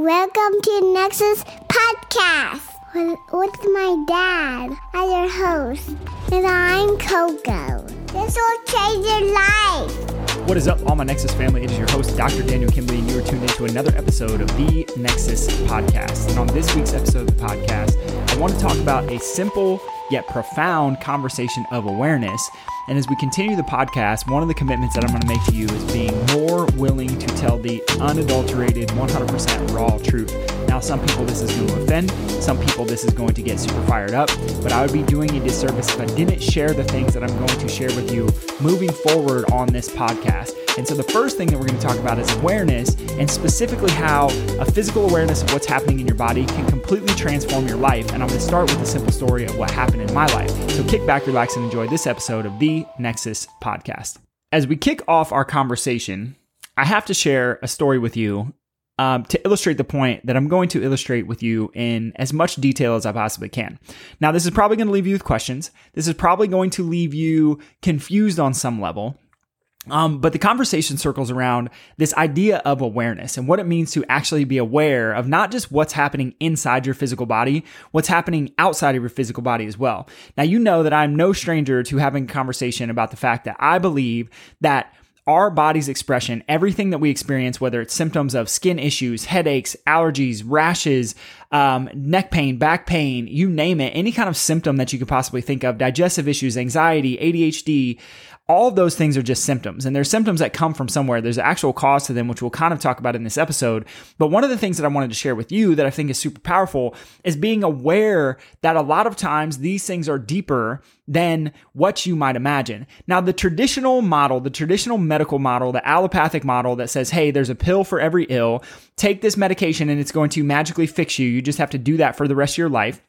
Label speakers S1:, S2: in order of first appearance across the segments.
S1: Welcome to Nexus Podcast with, with my dad as your host. And I'm Coco. This will change your life.
S2: What is up, all my Nexus family? It is your host, Dr. Daniel Kimbley, and you are tuned into another episode of the Nexus Podcast. And on this week's episode of the podcast, I want to talk about a simple yet profound conversation of awareness. And as we continue the podcast, one of the commitments that I'm going to make to you is being more willing to tell the unadulterated, 100% raw truth. Now, some people this is going to offend, some people this is going to get super fired up, but I would be doing a disservice if I didn't share the things that I'm going to share with you moving forward on this podcast. And so, the first thing that we're going to talk about is awareness, and specifically how a physical awareness of what's happening in your body can completely transform your life. And I'm going to start with a simple story of what happened in my life. So, kick back, relax, and enjoy this episode of the Nexus Podcast. As we kick off our conversation, I have to share a story with you um, to illustrate the point that I'm going to illustrate with you in as much detail as I possibly can. Now, this is probably going to leave you with questions. This is probably going to leave you confused on some level. Um, but the conversation circles around this idea of awareness and what it means to actually be aware of not just what's happening inside your physical body, what's happening outside of your physical body as well. Now, you know that I'm no stranger to having a conversation about the fact that I believe that our body's expression, everything that we experience, whether it's symptoms of skin issues, headaches, allergies, rashes, um, neck pain, back pain, you name it, any kind of symptom that you could possibly think of, digestive issues, anxiety, ADHD, all of those things are just symptoms and they're symptoms that come from somewhere. There's an actual cause to them which we'll kind of talk about in this episode. But one of the things that i wanted to share with you that i think is super powerful is being aware that a lot of times these things are deeper than what you might imagine. Now the traditional model the traditional medical model the allopathic model that says hey there's a pill for every ill take this medication and it's going to magically fix you. You just have to do that for the rest of your life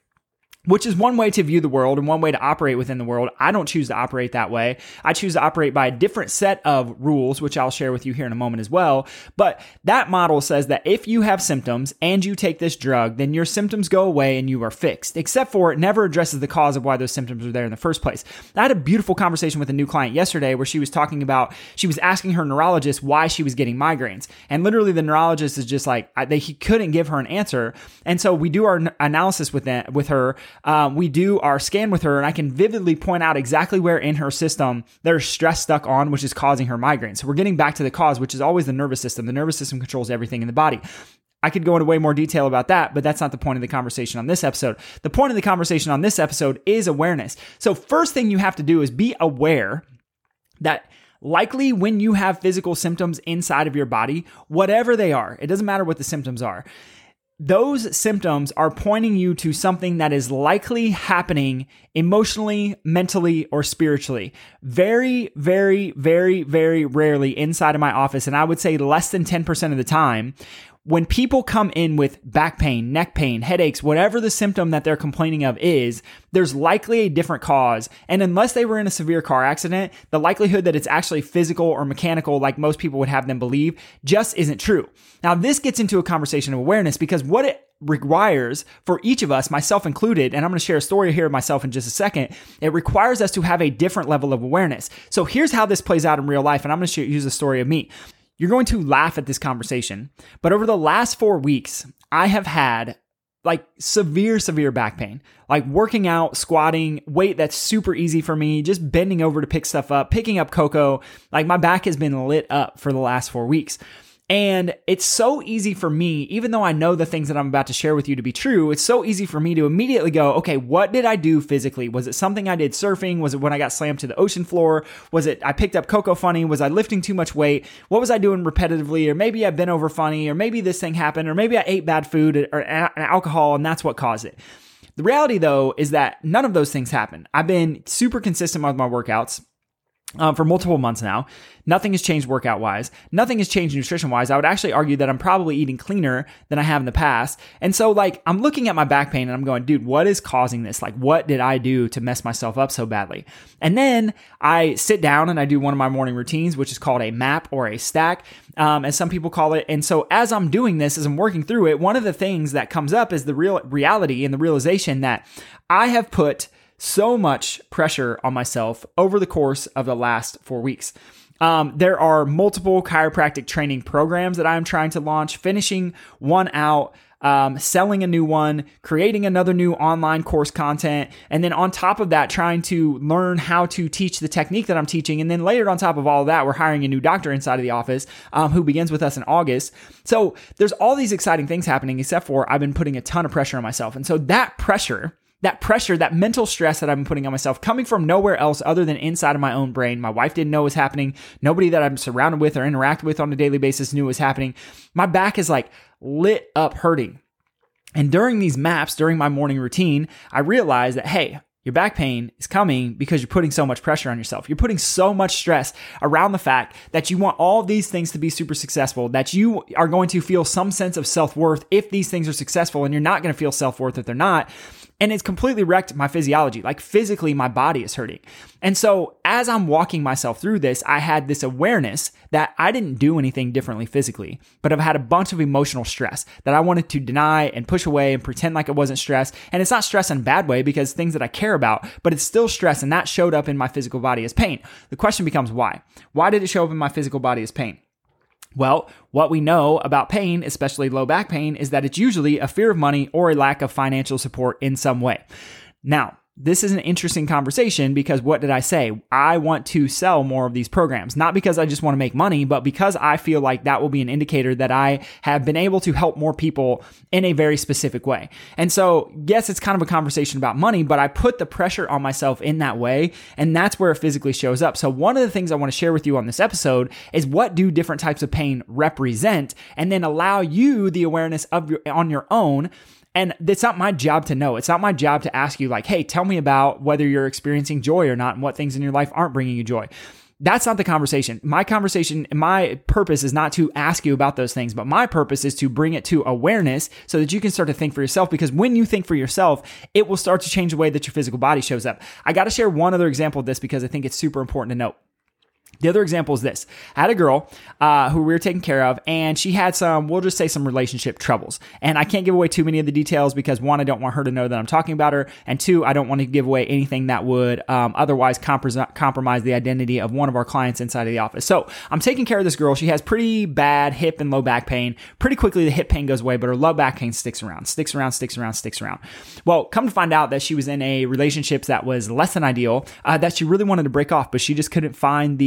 S2: which is one way to view the world and one way to operate within the world. I don't choose to operate that way. I choose to operate by a different set of rules, which I'll share with you here in a moment as well. But that model says that if you have symptoms and you take this drug, then your symptoms go away and you are fixed, except for it never addresses the cause of why those symptoms are there in the first place. I had a beautiful conversation with a new client yesterday where she was talking about, she was asking her neurologist why she was getting migraines. And literally the neurologist is just like, they, he couldn't give her an answer. And so we do our analysis with that, with her um, we do our scan with her, and I can vividly point out exactly where in her system there's stress stuck on, which is causing her migraine. So we're getting back to the cause, which is always the nervous system. The nervous system controls everything in the body. I could go into way more detail about that, but that's not the point of the conversation on this episode. The point of the conversation on this episode is awareness. So, first thing you have to do is be aware that likely when you have physical symptoms inside of your body, whatever they are, it doesn't matter what the symptoms are those symptoms are pointing you to something that is likely happening emotionally, mentally, or spiritually. Very, very, very, very rarely inside of my office, and I would say less than 10% of the time, when people come in with back pain, neck pain, headaches, whatever the symptom that they're complaining of is, there's likely a different cause. And unless they were in a severe car accident, the likelihood that it's actually physical or mechanical, like most people would have them believe, just isn't true. Now, this gets into a conversation of awareness because what it requires for each of us, myself included, and I'm going to share a story here of myself in just a second. It requires us to have a different level of awareness. So here's how this plays out in real life, and I'm going to use a story of me. You're going to laugh at this conversation, but over the last four weeks, I have had like severe, severe back pain, like working out, squatting, weight that's super easy for me, just bending over to pick stuff up, picking up Coco. Like my back has been lit up for the last four weeks. And it's so easy for me, even though I know the things that I'm about to share with you to be true, it's so easy for me to immediately go, okay, what did I do physically? Was it something I did surfing? Was it when I got slammed to the ocean floor? Was it I picked up Coco funny? Was I lifting too much weight? What was I doing repetitively? Or maybe I've been over funny, or maybe this thing happened, or maybe I ate bad food or alcohol and that's what caused it. The reality though is that none of those things happen. I've been super consistent with my workouts um, for multiple months now. Nothing has changed workout wise. Nothing has changed nutrition wise. I would actually argue that I'm probably eating cleaner than I have in the past. And so, like, I'm looking at my back pain and I'm going, dude, what is causing this? Like, what did I do to mess myself up so badly? And then I sit down and I do one of my morning routines, which is called a map or a stack, um, as some people call it. And so, as I'm doing this, as I'm working through it, one of the things that comes up is the real reality and the realization that I have put so much pressure on myself over the course of the last four weeks. Um, there are multiple chiropractic training programs that I'm trying to launch, finishing one out um, selling a new one, creating another new online course content, and then on top of that, trying to learn how to teach the technique that I'm teaching. And then later on top of all of that, we're hiring a new doctor inside of the office um, who begins with us in August. So there's all these exciting things happening, except for I've been putting a ton of pressure on myself. And so that pressure, that pressure, that mental stress that I've been putting on myself coming from nowhere else other than inside of my own brain. My wife didn't know was happening. Nobody that I'm surrounded with or interact with on a daily basis knew was happening. My back is like lit up hurting. And during these maps, during my morning routine, I realized that, hey, your back pain is coming because you're putting so much pressure on yourself. You're putting so much stress around the fact that you want all these things to be super successful, that you are going to feel some sense of self worth if these things are successful, and you're not going to feel self worth if they're not and it's completely wrecked my physiology. Like physically, my body is hurting. And so as I'm walking myself through this, I had this awareness that I didn't do anything differently physically, but I've had a bunch of emotional stress that I wanted to deny and push away and pretend like it wasn't stress. And it's not stress in a bad way because things that I care about, but it's still stress. And that showed up in my physical body as pain. The question becomes why? Why did it show up in my physical body as pain? Well, what we know about pain, especially low back pain, is that it's usually a fear of money or a lack of financial support in some way. Now, this is an interesting conversation because what did I say? I want to sell more of these programs, not because I just want to make money, but because I feel like that will be an indicator that I have been able to help more people in a very specific way. And so, yes, it's kind of a conversation about money, but I put the pressure on myself in that way, and that's where it physically shows up. So, one of the things I want to share with you on this episode is what do different types of pain represent, and then allow you the awareness of your on your own and it's not my job to know. It's not my job to ask you, like, hey, tell me about whether you're experiencing joy or not and what things in your life aren't bringing you joy. That's not the conversation. My conversation, my purpose is not to ask you about those things, but my purpose is to bring it to awareness so that you can start to think for yourself. Because when you think for yourself, it will start to change the way that your physical body shows up. I got to share one other example of this because I think it's super important to note. The other example is this. I had a girl uh, who we were taking care of, and she had some, we'll just say some relationship troubles. And I can't give away too many of the details because one, I don't want her to know that I'm talking about her, and two, I don't want to give away anything that would um, otherwise compromise the identity of one of our clients inside of the office. So I'm taking care of this girl. She has pretty bad hip and low back pain. Pretty quickly, the hip pain goes away, but her low back pain sticks around, sticks around, sticks around, sticks around. Well, come to find out that she was in a relationship that was less than ideal, uh, that she really wanted to break off, but she just couldn't find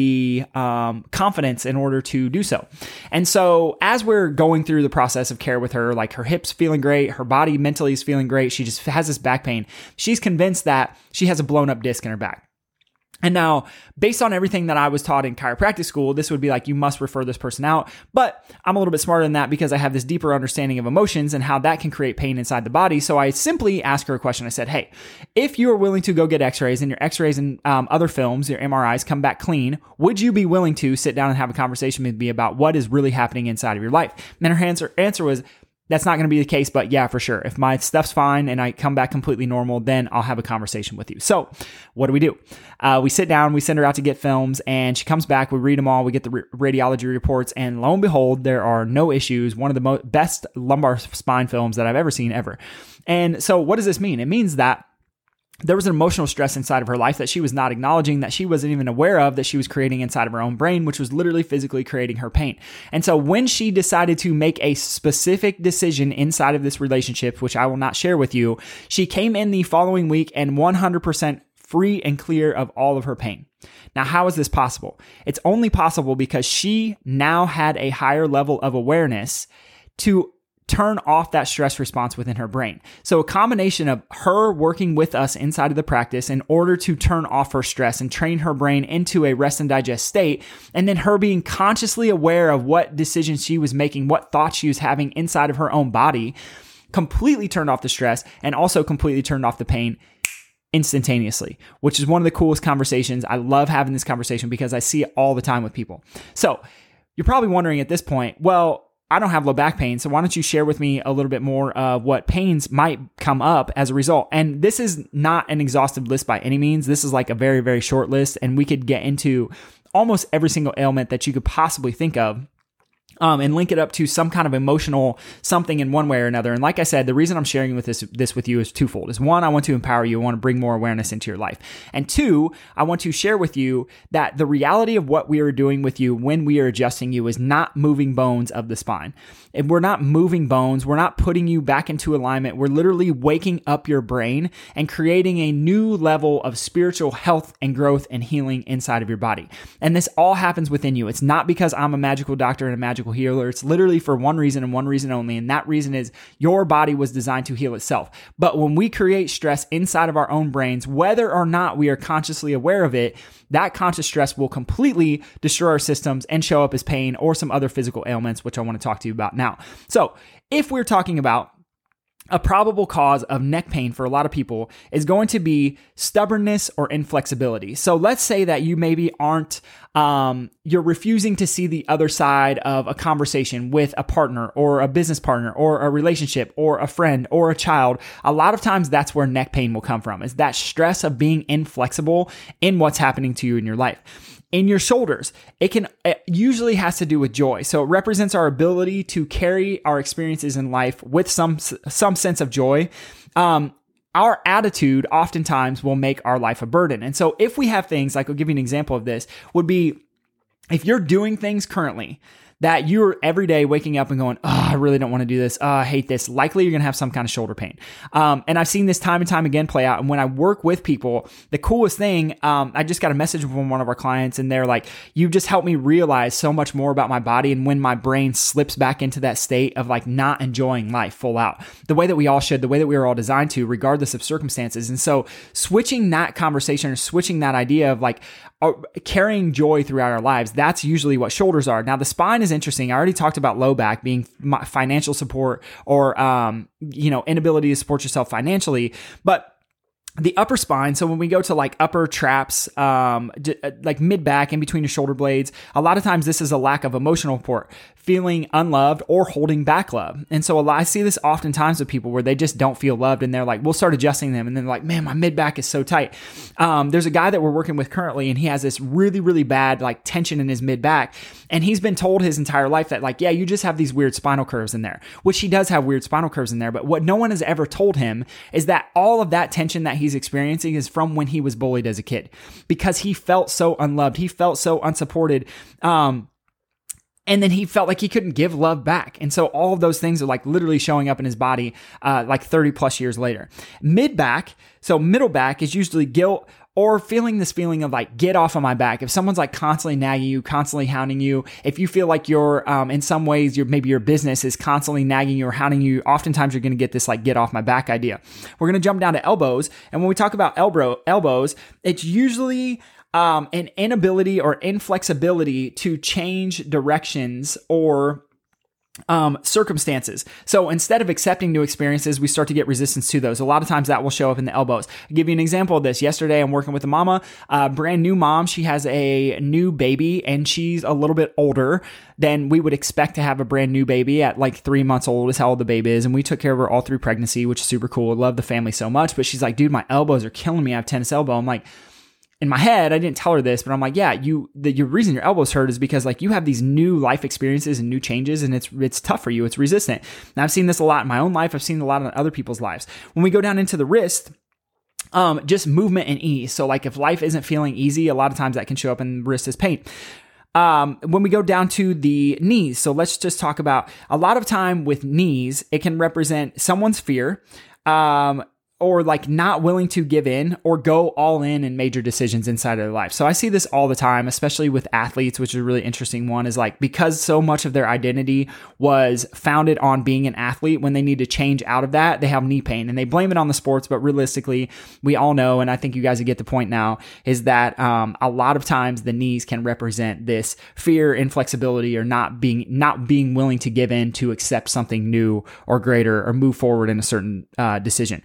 S2: um, confidence in order to do so. And so, as we're going through the process of care with her, like her hips feeling great, her body mentally is feeling great, she just has this back pain. She's convinced that she has a blown up disc in her back. And now, based on everything that I was taught in chiropractic school, this would be like, you must refer this person out. But I'm a little bit smarter than that because I have this deeper understanding of emotions and how that can create pain inside the body. So I simply asked her a question. I said, Hey, if you are willing to go get x rays and your x rays and um, other films, your MRIs come back clean, would you be willing to sit down and have a conversation with me about what is really happening inside of your life? And her answer, answer was, that's not going to be the case, but yeah, for sure. If my stuff's fine and I come back completely normal, then I'll have a conversation with you. So, what do we do? Uh, we sit down, we send her out to get films, and she comes back. We read them all, we get the radiology reports, and lo and behold, there are no issues. One of the mo- best lumbar spine films that I've ever seen ever. And so, what does this mean? It means that there was an emotional stress inside of her life that she was not acknowledging, that she wasn't even aware of, that she was creating inside of her own brain, which was literally physically creating her pain. And so when she decided to make a specific decision inside of this relationship, which I will not share with you, she came in the following week and 100% free and clear of all of her pain. Now, how is this possible? It's only possible because she now had a higher level of awareness to turn off that stress response within her brain. So a combination of her working with us inside of the practice in order to turn off her stress and train her brain into a rest and digest state, and then her being consciously aware of what decisions she was making, what thoughts she was having inside of her own body, completely turned off the stress and also completely turned off the pain instantaneously, which is one of the coolest conversations. I love having this conversation because I see it all the time with people. So, you're probably wondering at this point, well, I don't have low back pain. So why don't you share with me a little bit more of what pains might come up as a result? And this is not an exhaustive list by any means. This is like a very, very short list. And we could get into almost every single ailment that you could possibly think of um, and link it up to some kind of emotional something in one way or another. And like I said, the reason I'm sharing with this this with you is twofold. Is one, I want to empower you, I want to bring more awareness into your life, and two, I want to share with you that the reality of what we are doing with you when we are adjusting you is not moving bones of the spine. And we're not moving bones. We're not putting you back into alignment. We're literally waking up your brain and creating a new level of spiritual health and growth and healing inside of your body. And this all happens within you. It's not because I'm a magical doctor and a magical healer. It's literally for one reason and one reason only. And that reason is your body was designed to heal itself. But when we create stress inside of our own brains, whether or not we are consciously aware of it, that conscious stress will completely destroy our systems and show up as pain or some other physical ailments, which I want to talk to you about now. So, if we're talking about a probable cause of neck pain for a lot of people is going to be stubbornness or inflexibility. So let's say that you maybe aren't, um, you're refusing to see the other side of a conversation with a partner or a business partner or a relationship or a friend or a child. A lot of times that's where neck pain will come from is that stress of being inflexible in what's happening to you in your life in your shoulders. It can it usually has to do with joy. So it represents our ability to carry our experiences in life with some some sense of joy. Um, our attitude oftentimes will make our life a burden. And so if we have things like I'll give you an example of this would be if you're doing things currently that you're every day waking up and going, oh, I really don't want to do this. Oh, I hate this. Likely you're going to have some kind of shoulder pain. Um, and I've seen this time and time again play out. And when I work with people, the coolest thing, um, I just got a message from one of our clients and they're like, you just helped me realize so much more about my body. And when my brain slips back into that state of like not enjoying life full out, the way that we all should, the way that we were all designed to, regardless of circumstances. And so switching that conversation or switching that idea of like, uh, carrying joy throughout our lives. That's usually what shoulders are. Now, the spine is interesting. I already talked about low back being financial support or, um, you know, inability to support yourself financially, but the upper spine so when we go to like upper traps um uh, like mid back in between your shoulder blades a lot of times this is a lack of emotional support feeling unloved or holding back love. And so i see this oftentimes with people where they just don't feel loved and they're like we'll start adjusting them. And then like man my mid back is so tight. Um, there's a guy that we're working with currently and he has this really really bad like tension in his mid back. And he's been told his entire life that like yeah you just have these weird spinal curves in there which he does have weird spinal curves in there. But what no one has ever told him is that all of that tension that he's experiencing is from when he was bullied as a kid because he felt so unloved. He felt so unsupported. Um, and then he felt like he couldn't give love back. And so all of those things are like literally showing up in his body uh, like 30 plus years later. Mid back, so middle back is usually guilt or feeling this feeling of like get off of my back if someone's like constantly nagging you constantly hounding you if you feel like you're um, in some ways your maybe your business is constantly nagging you or hounding you oftentimes you're to get this like get off my back idea we're to jump down to elbows and when we talk about elbow elbows it's usually um, an inability or inflexibility to change directions or um, circumstances. So instead of accepting new experiences, we start to get resistance to those. A lot of times that will show up in the elbows. I'll give you an example of this. Yesterday, I'm working with a mama, a brand new mom. She has a new baby and she's a little bit older than we would expect to have a brand new baby at like three months old is how old the baby is. And we took care of her all through pregnancy, which is super cool. I love the family so much. But she's like, dude, my elbows are killing me. I have tennis elbow. I'm like, in my head, I didn't tell her this, but I'm like, yeah, you the your reason your elbows hurt is because like you have these new life experiences and new changes, and it's it's tough for you. It's resistant. I've seen this a lot in my own life. I've seen a lot in other people's lives. When we go down into the wrist, um, just movement and ease. So like if life isn't feeling easy, a lot of times that can show up in the wrist as pain. Um, when we go down to the knees, so let's just talk about a lot of time with knees, it can represent someone's fear. Um, or like not willing to give in or go all in in major decisions inside of their life. So I see this all the time, especially with athletes, which is a really interesting one is like because so much of their identity was founded on being an athlete, when they need to change out of that, they have knee pain and they blame it on the sports. But realistically, we all know, and I think you guys get the point now, is that um, a lot of times the knees can represent this fear, inflexibility, or not being not being willing to give in to accept something new or greater or move forward in a certain uh, decision.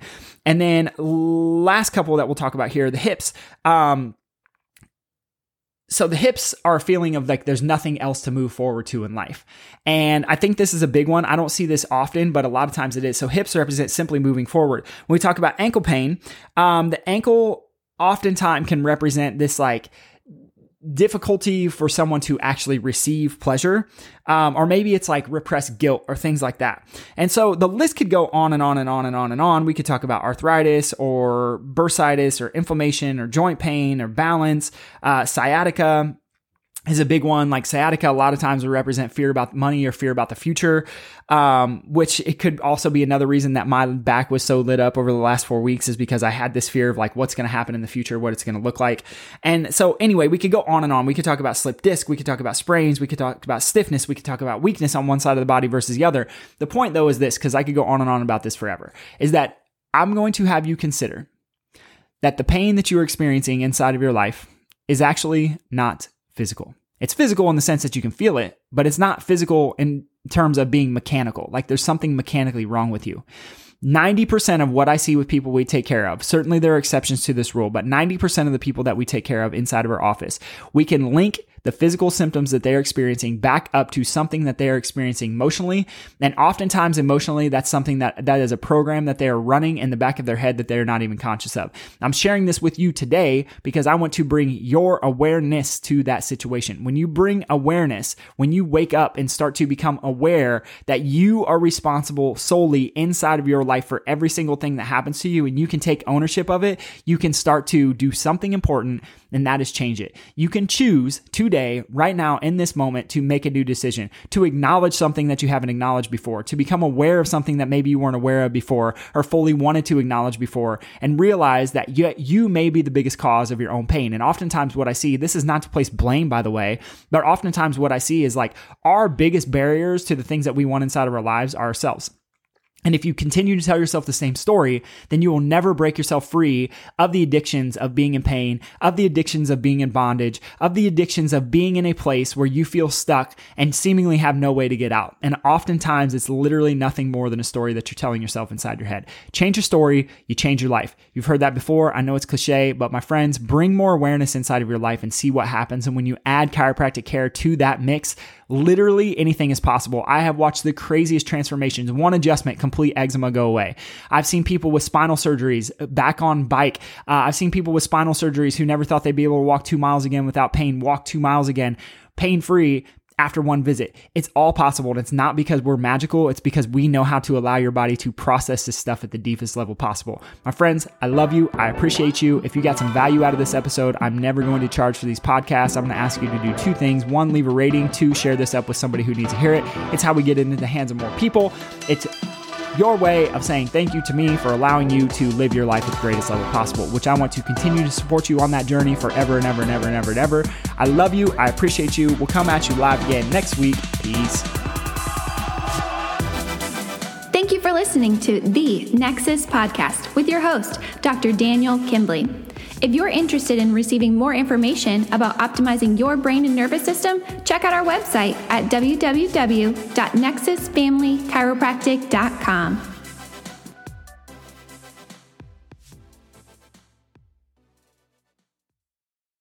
S2: And then last couple that we'll talk about here, the hips. Um, so the hips are a feeling of like there's nothing else to move forward to in life. And I think this is a big one. I don't see this often, but a lot of times it is. So hips represent simply moving forward. When we talk about ankle pain, um, the ankle oftentimes can represent this like difficulty for someone to actually receive pleasure. Um, or maybe it's like repressed guilt or things like that. And so the list could go on and on and on and on and on. We could talk about arthritis or bursitis or inflammation or joint pain or balance, uh, sciatica, is a big one. Like sciatica, a lot of times will represent fear about money or fear about the future, um, which it could also be another reason that my back was so lit up over the last four weeks is because I had this fear of like what's going to happen in the future, what it's going to look like. And so, anyway, we could go on and on. We could talk about slip disc, we could talk about sprains, we could talk about stiffness, we could talk about weakness on one side of the body versus the other. The point though is this, because I could go on and on about this forever, is that I'm going to have you consider that the pain that you're experiencing inside of your life is actually not physical. It's physical in the sense that you can feel it, but it's not physical in terms of being mechanical. Like there's something mechanically wrong with you. 90% of what I see with people we take care of, certainly there are exceptions to this rule, but 90% of the people that we take care of inside of our office, we can link the physical symptoms that they're experiencing back up to something that they are experiencing emotionally. And oftentimes emotionally, that's something that, that is a program that they are running in the back of their head that they're not even conscious of. I'm sharing this with you today because I want to bring your awareness to that situation. When you bring awareness, when you wake up and start to become aware that you are responsible solely inside of your life for every single thing that happens to you and you can take ownership of it, you can start to do something important and that is change it. You can choose today, right now, in this moment, to make a new decision, to acknowledge something that you haven't acknowledged before, to become aware of something that maybe you weren't aware of before or fully wanted to acknowledge before, and realize that you, you may be the biggest cause of your own pain. And oftentimes, what I see, this is not to place blame, by the way, but oftentimes what I see is like our biggest barriers to the things that we want inside of our lives are ourselves. And if you continue to tell yourself the same story, then you will never break yourself free of the addictions of being in pain, of the addictions of being in bondage, of the addictions of being in a place where you feel stuck and seemingly have no way to get out. And oftentimes it's literally nothing more than a story that you're telling yourself inside your head. Change your story, you change your life. You've heard that before. I know it's cliche, but my friends, bring more awareness inside of your life and see what happens. And when you add chiropractic care to that mix, literally anything is possible. I have watched the craziest transformations. One adjustment, complete eczema go away. I've seen people with spinal surgeries back on bike. Uh, I've seen people with spinal surgeries who never thought they'd be able to walk two miles again without pain, walk two miles again pain free after one visit. It's all possible. And it's not because we're magical, it's because we know how to allow your body to process this stuff at the deepest level possible. My friends, I love you. I appreciate you. If you got some value out of this episode, I'm never going to charge for these podcasts. I'm going to ask you to do two things one, leave a rating, two, share this up with somebody who needs to hear it. It's how we get it into the hands of more people. It's your way of saying thank you to me for allowing you to live your life at the greatest level possible, which I want to continue to support you on that journey forever and ever and ever and ever and ever. I love you. I appreciate you. We'll come at you live again next week. Peace.
S3: Thank you for listening to the Nexus Podcast with your host, Dr. Daniel Kimbley. If you're interested in receiving more information about optimizing your brain and nervous system, check out our website at www.nexusfamilychiropractic.com.